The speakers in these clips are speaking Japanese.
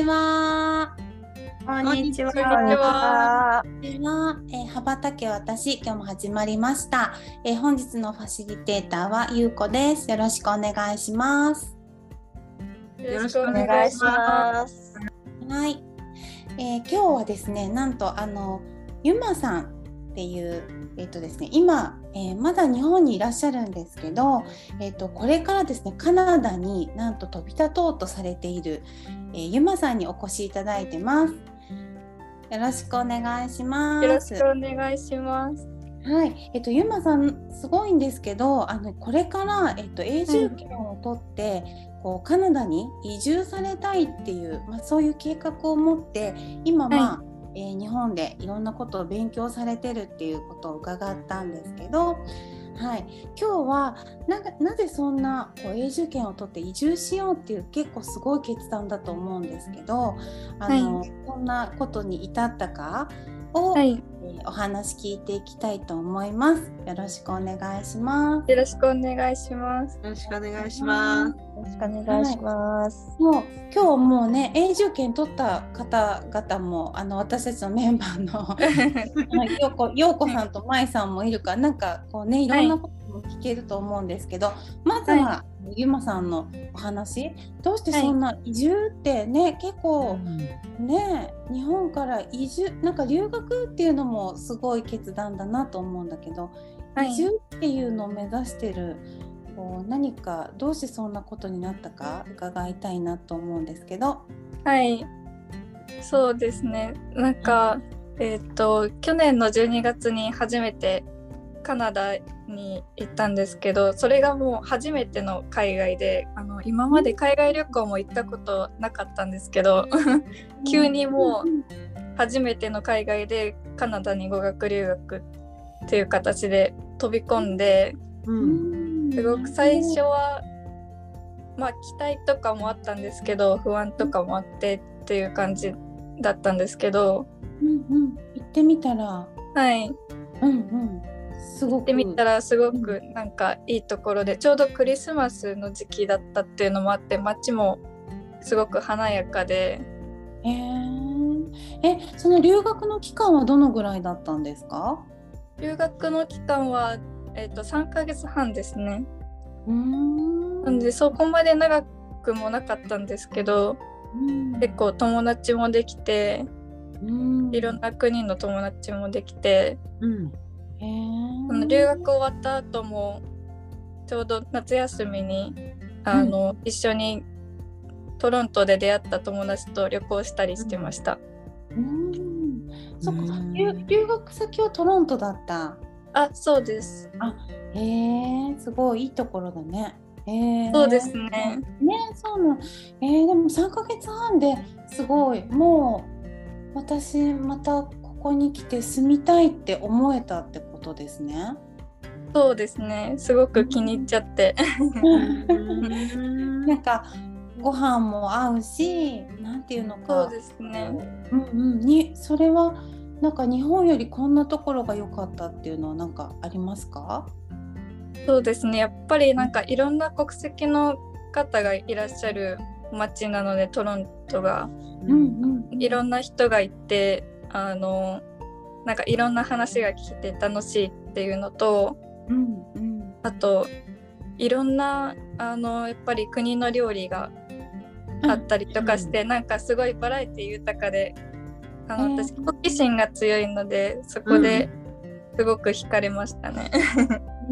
ちは。こんにちは。こんにちは。えー、羽ばたけ私今日も始まりました、えー本日のファシリテーターはゆうこです。よろしくお願いします。よろしくお願いします。はい、えー今日はですね、なんとあのゆまさんっていうえっ、とですね、今、えーまだ日本にいらっしゃるんですけど、えっ、とこれからですね、カナダになんと飛び立とうとされている、えーゆまさんにお越しいただいてます。よろしくお願いします。よろしくお願いします。はい、えっと、ゆまさんすごいんですけどあのこれから、えっと、永住権を取って、こうカナダに移住されたいっていう、まあ、そういう計画を持って今、まあえー日本でいろんなことを勉強されてるっていうことを伺ったんですけど、はい、今日はななぜそんなこう永住権を取って移住しようっていう結構すごい決断だと思うんですけどあの、はこんなことに至ったかを、はい、えーお話聞いていきたいと思います。よろしくお願いします。よろしくお願いします。よろしくお願いします。よろしくお願いします。もう今日もうね永住権取った方々もあの私たちのメンバーの あのようこようこさんとまいさんもいるからなんかこうねいろんなことも聞けると思うんですけど、まずは、はゆまさんのお話。どうしてそんな移住ってね結構ね日本から移住なんか留学っていうのもすごい決断だなと思うんだけど、はい。移住っていうのを目指してるこう何かどうしてそんなことになったか伺いたいなと思うんですけど。はい、そうですね。なんか、えっ、と、去年の12月に初めてカナダに行ったんですけど、それがもう初めての海外で、あの今まで海外旅行も行ったことなかったんですけど、急にもう初めての海外でカナダに語学留学っていう形で飛び込んで、うん。すごく最初はまあ期待とかもあったんですけど不安とかもあってっていう感じだったんですけど。うんうん、行ってみたら、はい。行うんうん、すごく。ってみたらすごくなんかいいところでちょうどクリスマスの時期だったっていうのもあって街もすごく華やかで。へー。えその留学の期間はどのぐらいだったんですか？留学の期間は、えっと3ヶ月半ですね。うーん。なんでそこまで長くもなかったんですけどうん。結構友達もできてうん。いろんな国の友達もできて。うん。その留学終わった後もちょうど夏休みにあの、一緒にトロントで出会った友達と旅行したりしてました。うんそっかうん留留学先はトロントだった？あそうです。へえすごいいいところだね。へえそうですね。ねそうなん。えー、でも3ヶ月半ですごいもう私またここに来て住みたいって思えたってことですね。そうですね。すごく気に入っちゃって。なんかご飯も合うしなんていうのかそうですね。うんうん、にそれはなんか日本よりこんなところが良かったっていうのはなんかありますか？そうですね。やっぱりなんかいろんな国籍の方がいらっしゃる街なのでトロントがうんうんいろんな人がいてあのなんかいろんな話が聞いて楽しいっていうのとうんうん。あといろんなあのやっぱり国の料理があったりとかして、なんかすごいバラエティ豊かであの、えー私好奇心が強いのでそこですごく惹かれましたね。え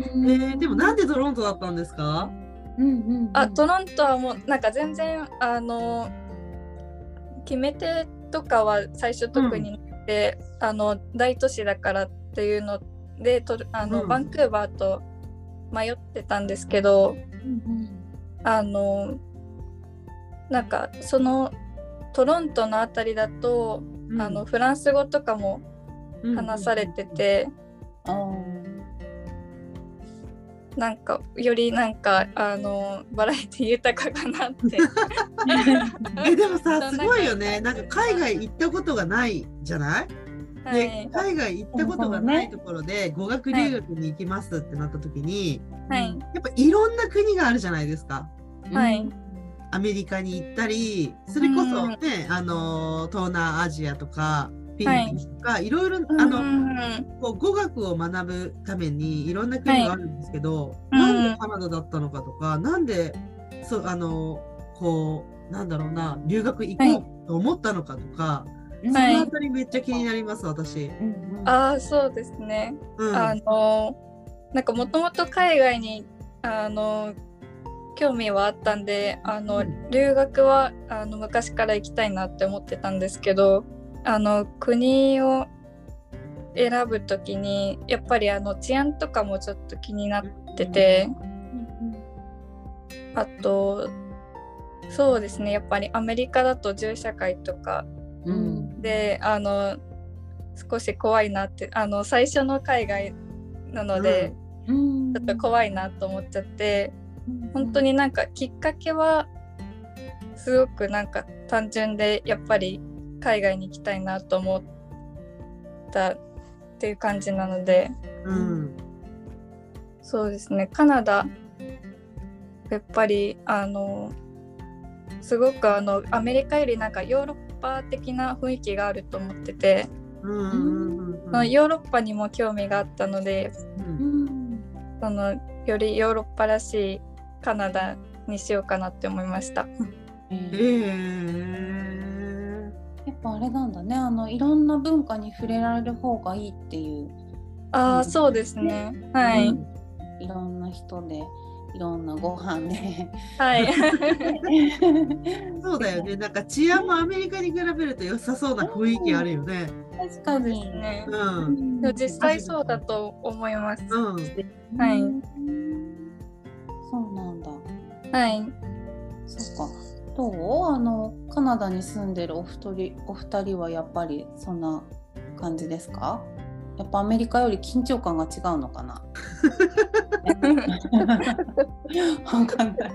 ー、でもなんでトロントだったんですか？うんうんうん。あトロントはもうなんか全然あの決め手とかは最初特になくて、あの大都市だからっていうのでとあの、うん。バンクーバーと迷ってたんですけどうんあのなんかそのトロントのあたりだと、うん。あのフランス語とかも話されてて、あーなんかよりなんかあのバラエティ豊かかなって。えでもさすごいよね。なんか海外行ったことがないじゃない、ではい。海外行ったことがないところで語学留学に行きますってなった時に、はい。やっぱいろんな国があるじゃないですか。はい。アメリカに行ったりそれこそね、あの東南アジアとかピンとか、い、ろいろあの、うんこう語学を学ぶためにいろんな国があるんですけど、はいなんでカナダだったのかとか、なんでそうあのこうなんだろうな留学行こうと思ったのかとか、うんはい。そのあたりめっちゃ気になります私。うんうんああそうですね。うん。あのなんかもともと海外にあの興味はあったんであの、うん。留学はあの昔から行きたいなって思ってたんですけどあの国を選ぶ時にやっぱりあの治安とかもちょっと気になっててあとそうですねやっぱりアメリカだと銃社会とかうん。であの少し怖いなってあの最初の海外なので、うん。ちょっと怖いなと思っちゃってうん。本当になんかきっかけはすごくなんか単純でやっぱり海外に行きたいなと思ったっていう感じなのでうん。そうですね。カナダやっぱりあのすごくあのアメリカよりなんかヨーロッパ的な雰囲気があると思ってて、うんうんうんヨーロッパにも興味があったのでうん。うんそのよりヨーロッパらしいカナダにしようかなって思いました。ええーーやっぱあれなんだねあのいろんな文化に触れられる方がいいっていう、ああ、うんそうですね。はい。うんいろんな人でいろんなご飯ではい。そうだよね。なんか治安もアメリカに比べると良さそうな雰囲気あるよね。確かに、ねう。ん。でも実際そうだと思います。うん。はいうんそうなんだはい。そっかどうあのカナダに住んでるお二人お二人はやっぱりそんな感じですか？やっぱアメリカより緊張感が違うのかな？わかんない。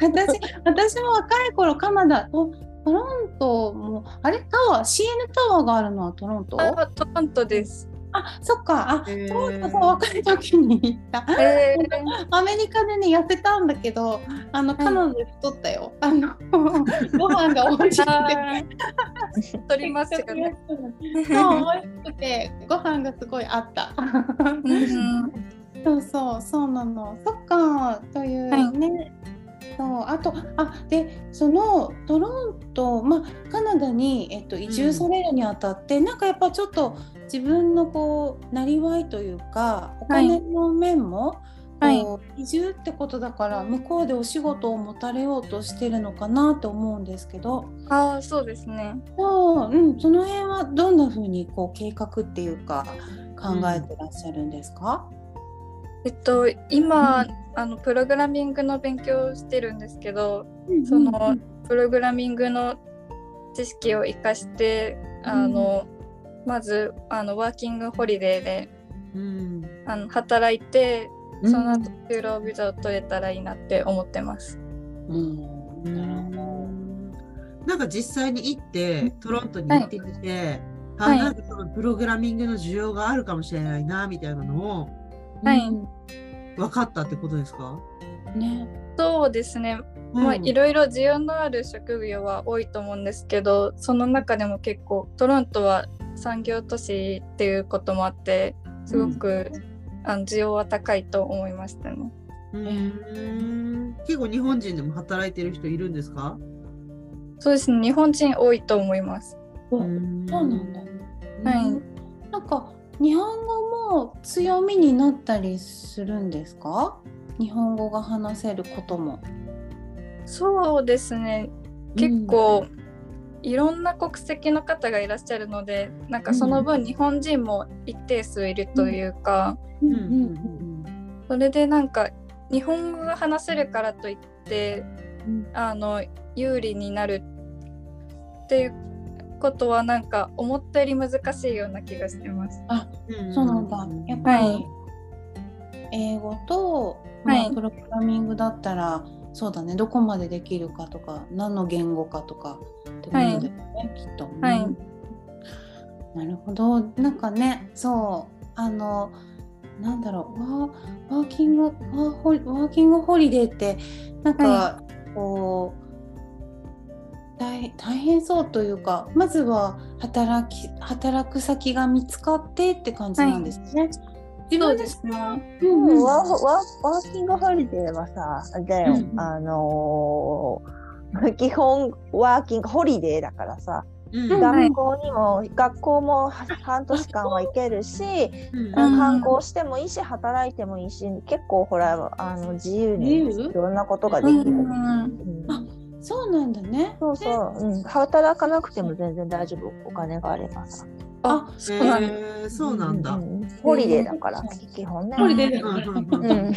私私も若い頃カナダトトロントもあれ？タワー？CN タワーがあるのはトロント？あ、トロントです。あそっかあ、へートロントそう若い時に行った。えアメリカでね痩せたんだけどあのカナダで太ったよ。あの ご飯が美味しくて。ー、取りますよね。そう美味しくてご飯がすごいあった。うん そうそうそうなの。そっかというね。そうあとあでそのトロントまあカナダにえっと移住されるにあたって、なんかやっぱちょっと自分のこうなりわいというかお金の面も、はいこう移住ってことだから向こうでお仕事を持たれようとしてるのかなと思うんですけど。ああ、そうですね。そう、うん、その辺はどんな風にこう計画っていうか考えてらっしゃるんですか？えっと、今、うん。あのプログラミングの勉強をしてるんですけど、うんそのプログラミングの知識を生かして、あの、まずあのワーキングホリデーでうん。あの働いて、うん。その後就労ビザを取れたらいいなって思ってます。うん、なるほなんか実際に行ってトロントに行ってみて、あはい。なんかそのプログラミングの需要があるかもしれないなみたいなのをど。はいうん分かったってことですか？ね、そうですね、まあ、いろいろ需要のある職業は多いと思うんですけどその中でも結構トロントは産業都市っていうこともあってすごく、あの需要は高いと思いましたね。うん。結構日本人でも働いてる人いるんですか？そうですね日本人多いと思います。そうなんだ。はいなんか日本語も強みになったりするんですか？日本語が話せることも。そうですね結構、いろんな国籍の方がいらっしゃるのでなんかその分日本人も一定数いるというか、うんうんうんそれでなんか日本語が話せるからといってうんあの有利になるっていうことはなんか思ったより難しいような気がしてます。あそうなんだ。やっぱりはい。英語と、はい。まあプログラミングだったらそうだね。どこまでできるかとか何の言語かとかってことだよね、きっと。はい。うんなるほど。なんかねそう。あのなんだろう。ワーワーキングワーホリワーキングホリデーってなんか、はこう大大変そうというかまずは働き働く先が見つかってって感じなんですね。自分でそうですね。うんうん。ワーワーワーキングホリデーはさ、あれだよ、うんうん。あのー基本ワーキングホリデーだからさ、うんうん。学校にも、学校もは半年間は行けるし、うん観光してもいいし、働いてもいいし、結構ほら、あの自由にいろんなことができる。うんそうなんだね。そうそう、うん、働かなくても全然大丈夫、お金があればさ。あ、そうなんだ。えーそうなんだ。ううホリデーだから、基本ね。ホリデーなるほどね。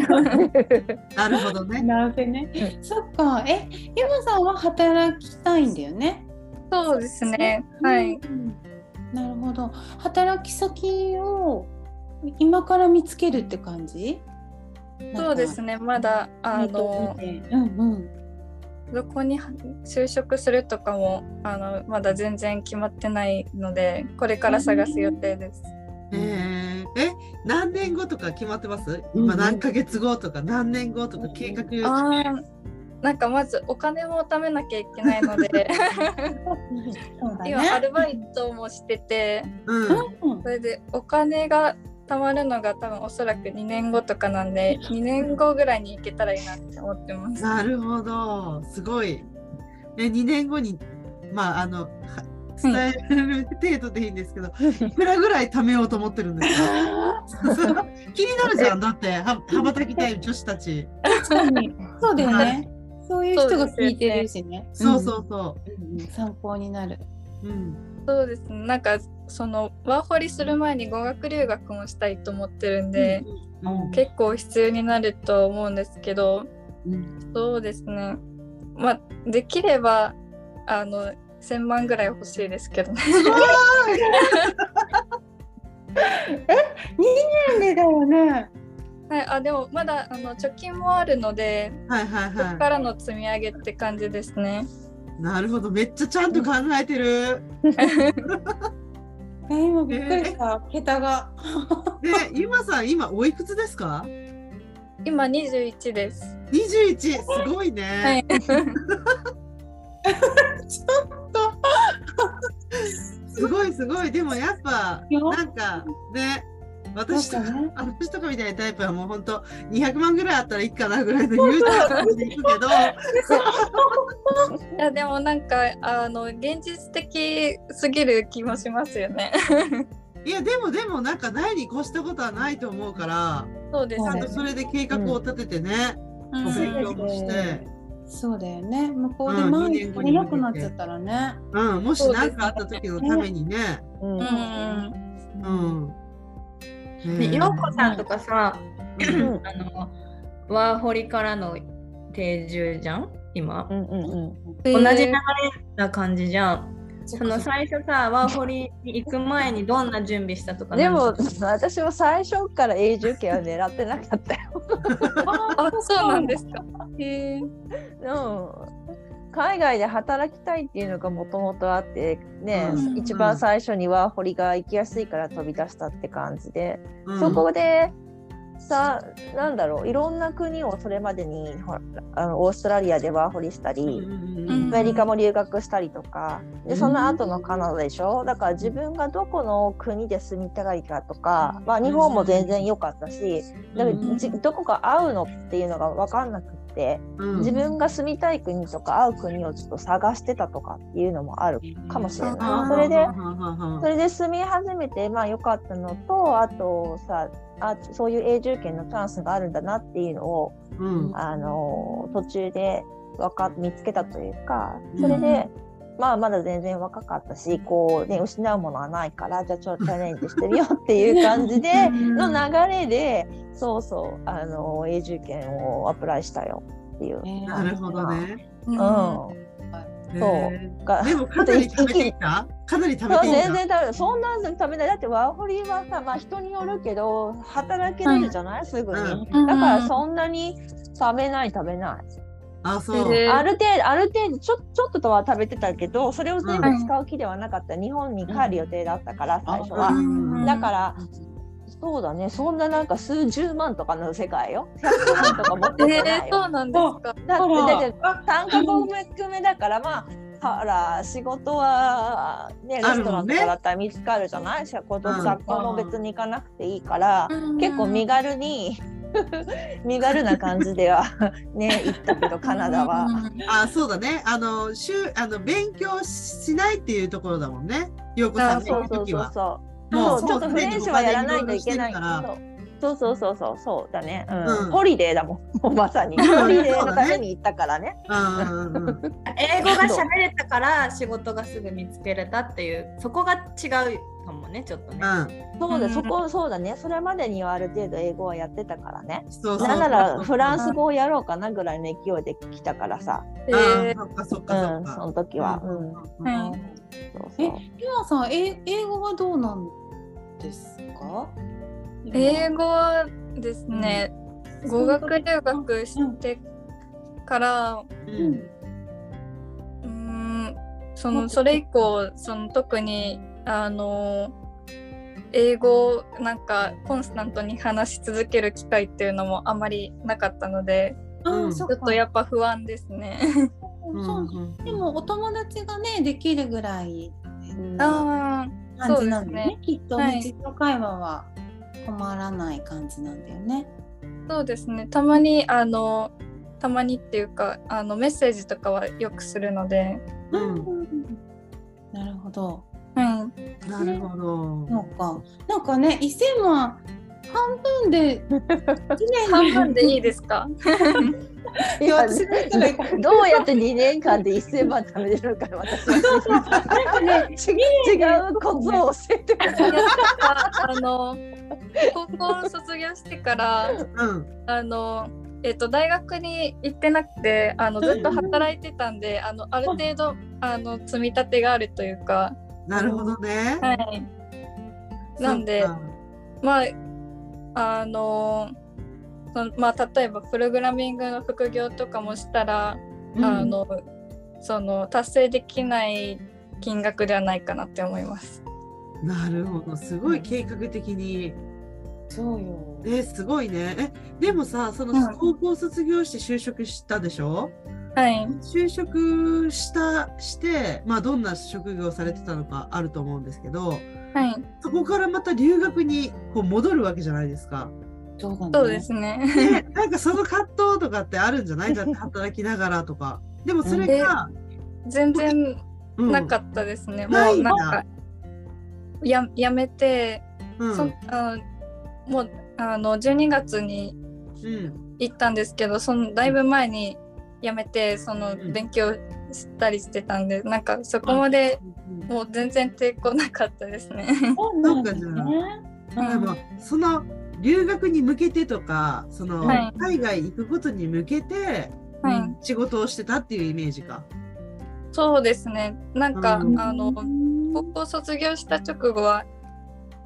なるほどね。そっか。え、ゆまさんは働きたいんだよね？そうですね。はい。うんなるほど。働き先を今から見つけるって感じ？そうですね。まだあのうんうん。どこに就職するとかもあのまだ全然決まってないので、これから探す予定です。えーえ、何年後とか決まってます？うん今何ヶ月後とか何年後とか計画。あーなんかまずお金も貯めなきゃいけないので。今アルバイトもしててうん。うんそれでお金が貯まるのが多分おそらく2年後とかなんで2年後ぐらいに行けたらいいなって思ってます。なるほど。すごい。え、2年後に、まあ、あの、は伝える程度でいいんですけど、いくらぐらい貯めようと思ってるんですか？気になるじゃん。だって、は羽ばたきたい女子たち。確かに。そうだよね。そういう人が聞いてるしね。そうそうそうん。うん参考になる。う。うん。そうですねなんかそのワーホリする前に語学留学もしたいと思ってるんで、うん結構必要になると思うんですけどうんそうですねまあできればあの1000万ぐらい欲しいですけどね。2年でだよね。はい、あでもまだあの貯金もあるのではいはいそこかはらの積み上げって感じですね。い。なるほど。めっちゃちゃんと考えてる。え今びっくりした。桁が。で、ゆまさん、今おいくつですか？今21です。21すごいね、はい。すごいすごいでもやっぱよなんかね私とかね私とかみたいなタイプはもう本当200万ぐらいあったらいいかなぐらいの言うてる感じでいくけど いやでもなんかあの現実的すぎる気もしますよね。いやでもでもなんかないに越したことはないと思うからそうですねちゃんと。それで計画を立ててね、うんお勉強もして、そうだよね。向こうでうん前二年後にに足りなくなっちゃったらね。うん、もし何かあった時のためにね。うんうんうんうん。ようこさんとかさ、うん。あのワーホリからの定住じゃん？今、うんうんうん。同じ流れえー。な感じじゃん。その最初さワーホリに行く前にどんな準備したとかでも私も最初から永住権は狙ってなかったよ。あそうなんですか。へえ。うん海外で働きたいっていうのがもともとあってね、うん。一番最初にワーホリが行きやすいから飛び出したって感じで、うん。そこでさなんだろういろんな国をそれまでにほらあのオーストラリアでワーホリしたり、アメリカも留学したりとかでその後のカナダでしょ？だから自分がどこの国で住みたいかとか、まあ、日本も全然良かったしだからじどこが合うのっていうのが分かんなくうん。自分が住みたい国とか合う国をちょっと探してたとかっていうのもあるかもしれない。それでそれで住み始めてまあ良かったのとあとさあそういう永住権のチャンスがあるんだなっていうのをうん。あの途中でわか見つけたというかそれで、まあまだ全然若かったしこう、ね、失うものはないからじゃあちょっとチャレンジしてみようっていう感じでの流れでそうそうあの永住権をアプライしたよっていう。えーなるほどね。うん。うん。へそう。ー。がでもかなり食べていった？かなり食べてい全然食べそんな食べない。だってワーホリはさまあ人によるけど働けるじゃない、すぐに、うん。だからそんなに食べない食べない、あ、そう。ある程度ある程度ちょちょっととは食べてたけどそれを全部使う気ではなかった、日本に帰る予定だったから最初は、うん。だからそうだね。そんななんか数十万とかの世界よ。100万とか持ってえー、ないよ。そうなんですか。だってだって単価も含めだからまあほら仕事はねレストランとかだったら見つかるじゃない？仕事うん。学校も別に行かなくていいから、結構身軽に 身軽な感じでは ね行ったけどカナダは。あ、そうだね。あの、週、あの、勉強しないっていうところだもんね。ようこさあんね、そうそうそう行くときは。そう。もそうちょっとフレンチはやらないといけないから。そうそうそうそうそうだね、うん。うん。ホリデーだもん。まさに。ホリデーのために行ったからね。うんうんうん。英語が喋れたから仕事がすぐ見つけれたっていうそこが違うかもねちょっとね。そうだ、うん。そこそうだね。それまでにはある程度英語はやってたからね。そうそう。なんならフランス語をやろうかなぐらいの勢いで来たからさ、えあーそっかそっうかそっん、そか。の時は。うんそうえそう、ゆまさん、え英語はどうなんですか？英語はですね、語学留学してから、うん。うーん、そのそれ以降その特にあの英語をなんかコンスタントに話し続ける機会っていうのもあまりなかったのでうん。ちょっとやっぱ不安ですね。そうでもお友達がねできるぐらいああ感じなんですねきっとはい。日常会話は困らない感じなんだよね。そうですねたまにあのたまにっていうかあのメッセージとかはよくするので、うんなるほど。はい、なるほど。そうか。なんかね1000万半分で。1年半分でいいですか？いや私だったらいいかもどうやって2年間で1000万貯めれるのか私は。なんかね違うコツを教えてくれあの高校卒業してからうん。あのえっと大学に行ってなくてあのずっと働いてたんで、あのある程度あの積み立てがあるというか、なるほどね。はい、なんでまああのそのまあ例えばプログラミングの副業とかもしたら、あのその達成できない金額ではないかなって思います。なるほど。すごい計画的に。そうよ。え、すごいね。え、でもさ、そのうん高校卒業して就職したでしょ？はい、就職した、して、まあどんな職業をされてたのかあると思うんですけど、はい、そこからまた留学にこう戻るわけじゃないですか。そうだね。そうですね。ね、なんかその葛藤とかってあるんじゃない？だって働きながらとか。でもそれが、全然うんなかったですね。ないだもうんなんかややめて、うんそあもうあの12月にうん行ったんですけど、そのだいぶ前にやめてそのうん勉強したりしてたんで、なんかそこまでもう全然抵抗なかったですね。そうなんだよね。でもその留学に向けてとかその、はい海外行くことに向けて、仕事をしてたっていうイメージか。そうですね。なんか、うんあの高校卒業した直後は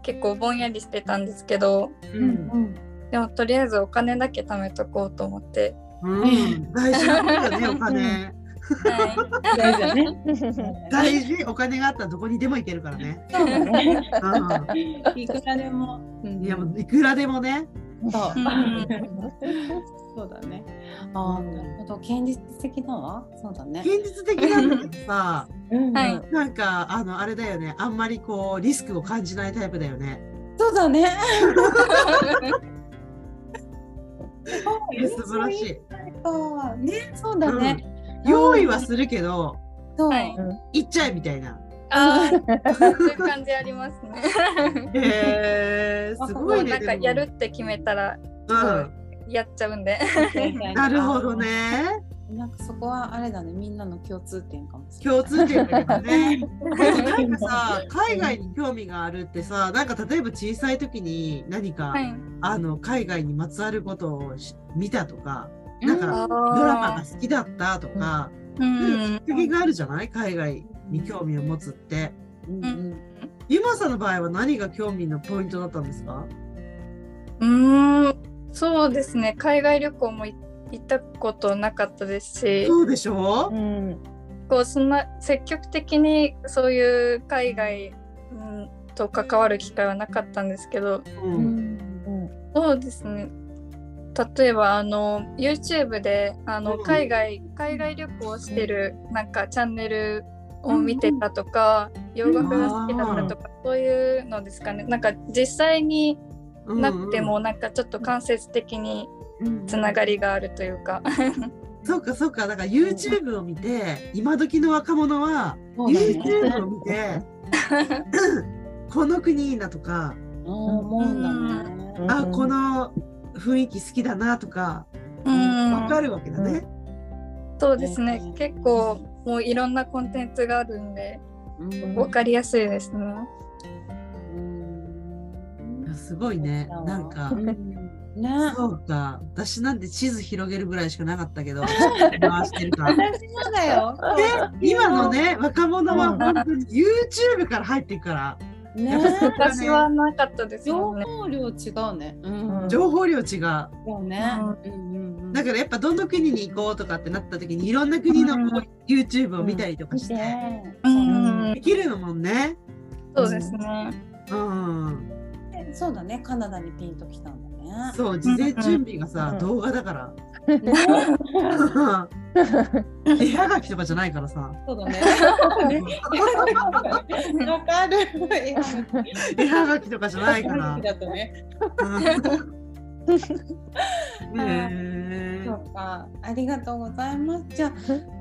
結構ぼんやりしてたんですけど、ううんんでもとりあえずお金だけ貯めとこうと思って、うん、大事なんだよねお金。はい。大事だね。大事お金があったらどこにでも行けるからね。そうだね。ういくらでも。ん、いやもういくらでもね。そうだね。ああ、なるほど。現実的だわ。そうだね。現実的なんだけどさはいなんかあのあれだよねあんまりこうリスクを感じないタイプだよね。そうだね。素晴らしい。か。ね、そうだね。用意はするけどそう。はい行っちゃえみたいな。ああ、そういう感じありますね。へえすごいね。なんかでもやるって決めたらうん。やっちゃうんで。なるほどね。なんかそこはあれだね、みんなの共通点かもしれない。共通点だけどね。でもなんかさ、海外に興味があるってさ、なんか例えば小さい時に何か、はい。あの海外にまつわることをし見たとか、なんかあードラマが好きだったとか、うん。きっかけがあるじゃない？海外に興味を持つって。うん。うんゆまさんの場合は何が興味のポイントだったんですか？うーんそうですね。海外旅行もい行ったことなかったですし。そうでしょ？うん。こうそんな積極的にそういう海外、うん、と関わる機会はなかったんですけど。う。うんん。そうですね例えばあの YouTube であの、うん。海外海外旅行してるなんかチャンネルを見てたとか、洋楽が好きだったとか、そういうのですかね。なんか実際になくてもなんかちょっと間接的につながりがあるというか、そうかそうか。だから YouTube を見て今時の若者は YouTube を見て この国いいなとか。思うんだね。あこの雰囲気好きだなとかうんわかるわけだね。そうですね、うん結構もういろんなコンテンツがあるんでうん分かりやすいですね。うんすごいねなんかうんね。そうか私なんて地図広げるぐらいしかなかったけど回してるから。私もだよ。今のね若者は本当に YouTube から入っていくからね昔はなかったです情もんね。報量違うね。うん。情報量違う。そうね。うんうんうんだからやっぱどの国に行こうとかってなった時にいろんな国のこう YouTube を見たりとかして、うんできるのもんね。そうですね。うん。でそうだね。カナダにピンときたんだね。そう、事前準備がさ、うん動画だから。絵はがきとかじゃないからさ。そうだね。わかる。絵はがきとかじゃないから。だとね。そーうか、ありがとうございます。じゃあ、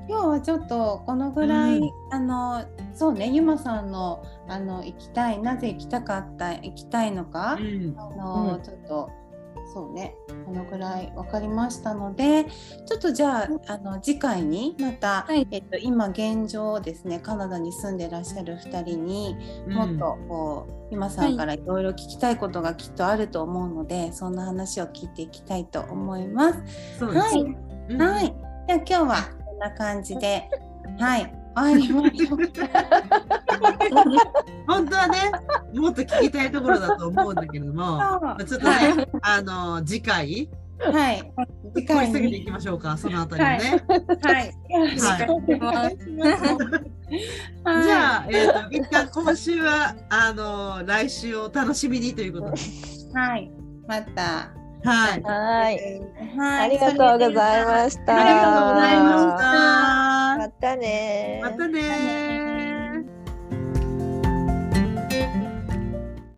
今日はちょっとこのぐらい、うんあの、そうね、ゆまさんの、あの、行きたい、なぜ行きたかった、行きたいのか、うんあの、うんちょっと。そうね、このぐらい分かりましたので、ちょっとじゃあ、あの、次回に、また、はいえっと、今現状ですね、カナダに住んでらっしゃる2人に。もっとこう、ゆまさんからいろいろ聞きたいことがきっとあると思うので、そんな話を聞いていきたいと思います。そうですはい、うんはい。じゃあ今日はこんな感じで、はい、終わりましょう。本当はね、もっと聞きたいところだと思うんだけれども、まあちょっとね、あの次回はい、次掘り回下げていに、きましょうか、そのあたりをね。はい。はいじゃあ、えっ、と、一旦今週は、あの来週を楽しみにということで。はい、また。はい。はい。はい、ありがとうございました。ありがとうございました。またねまたねー。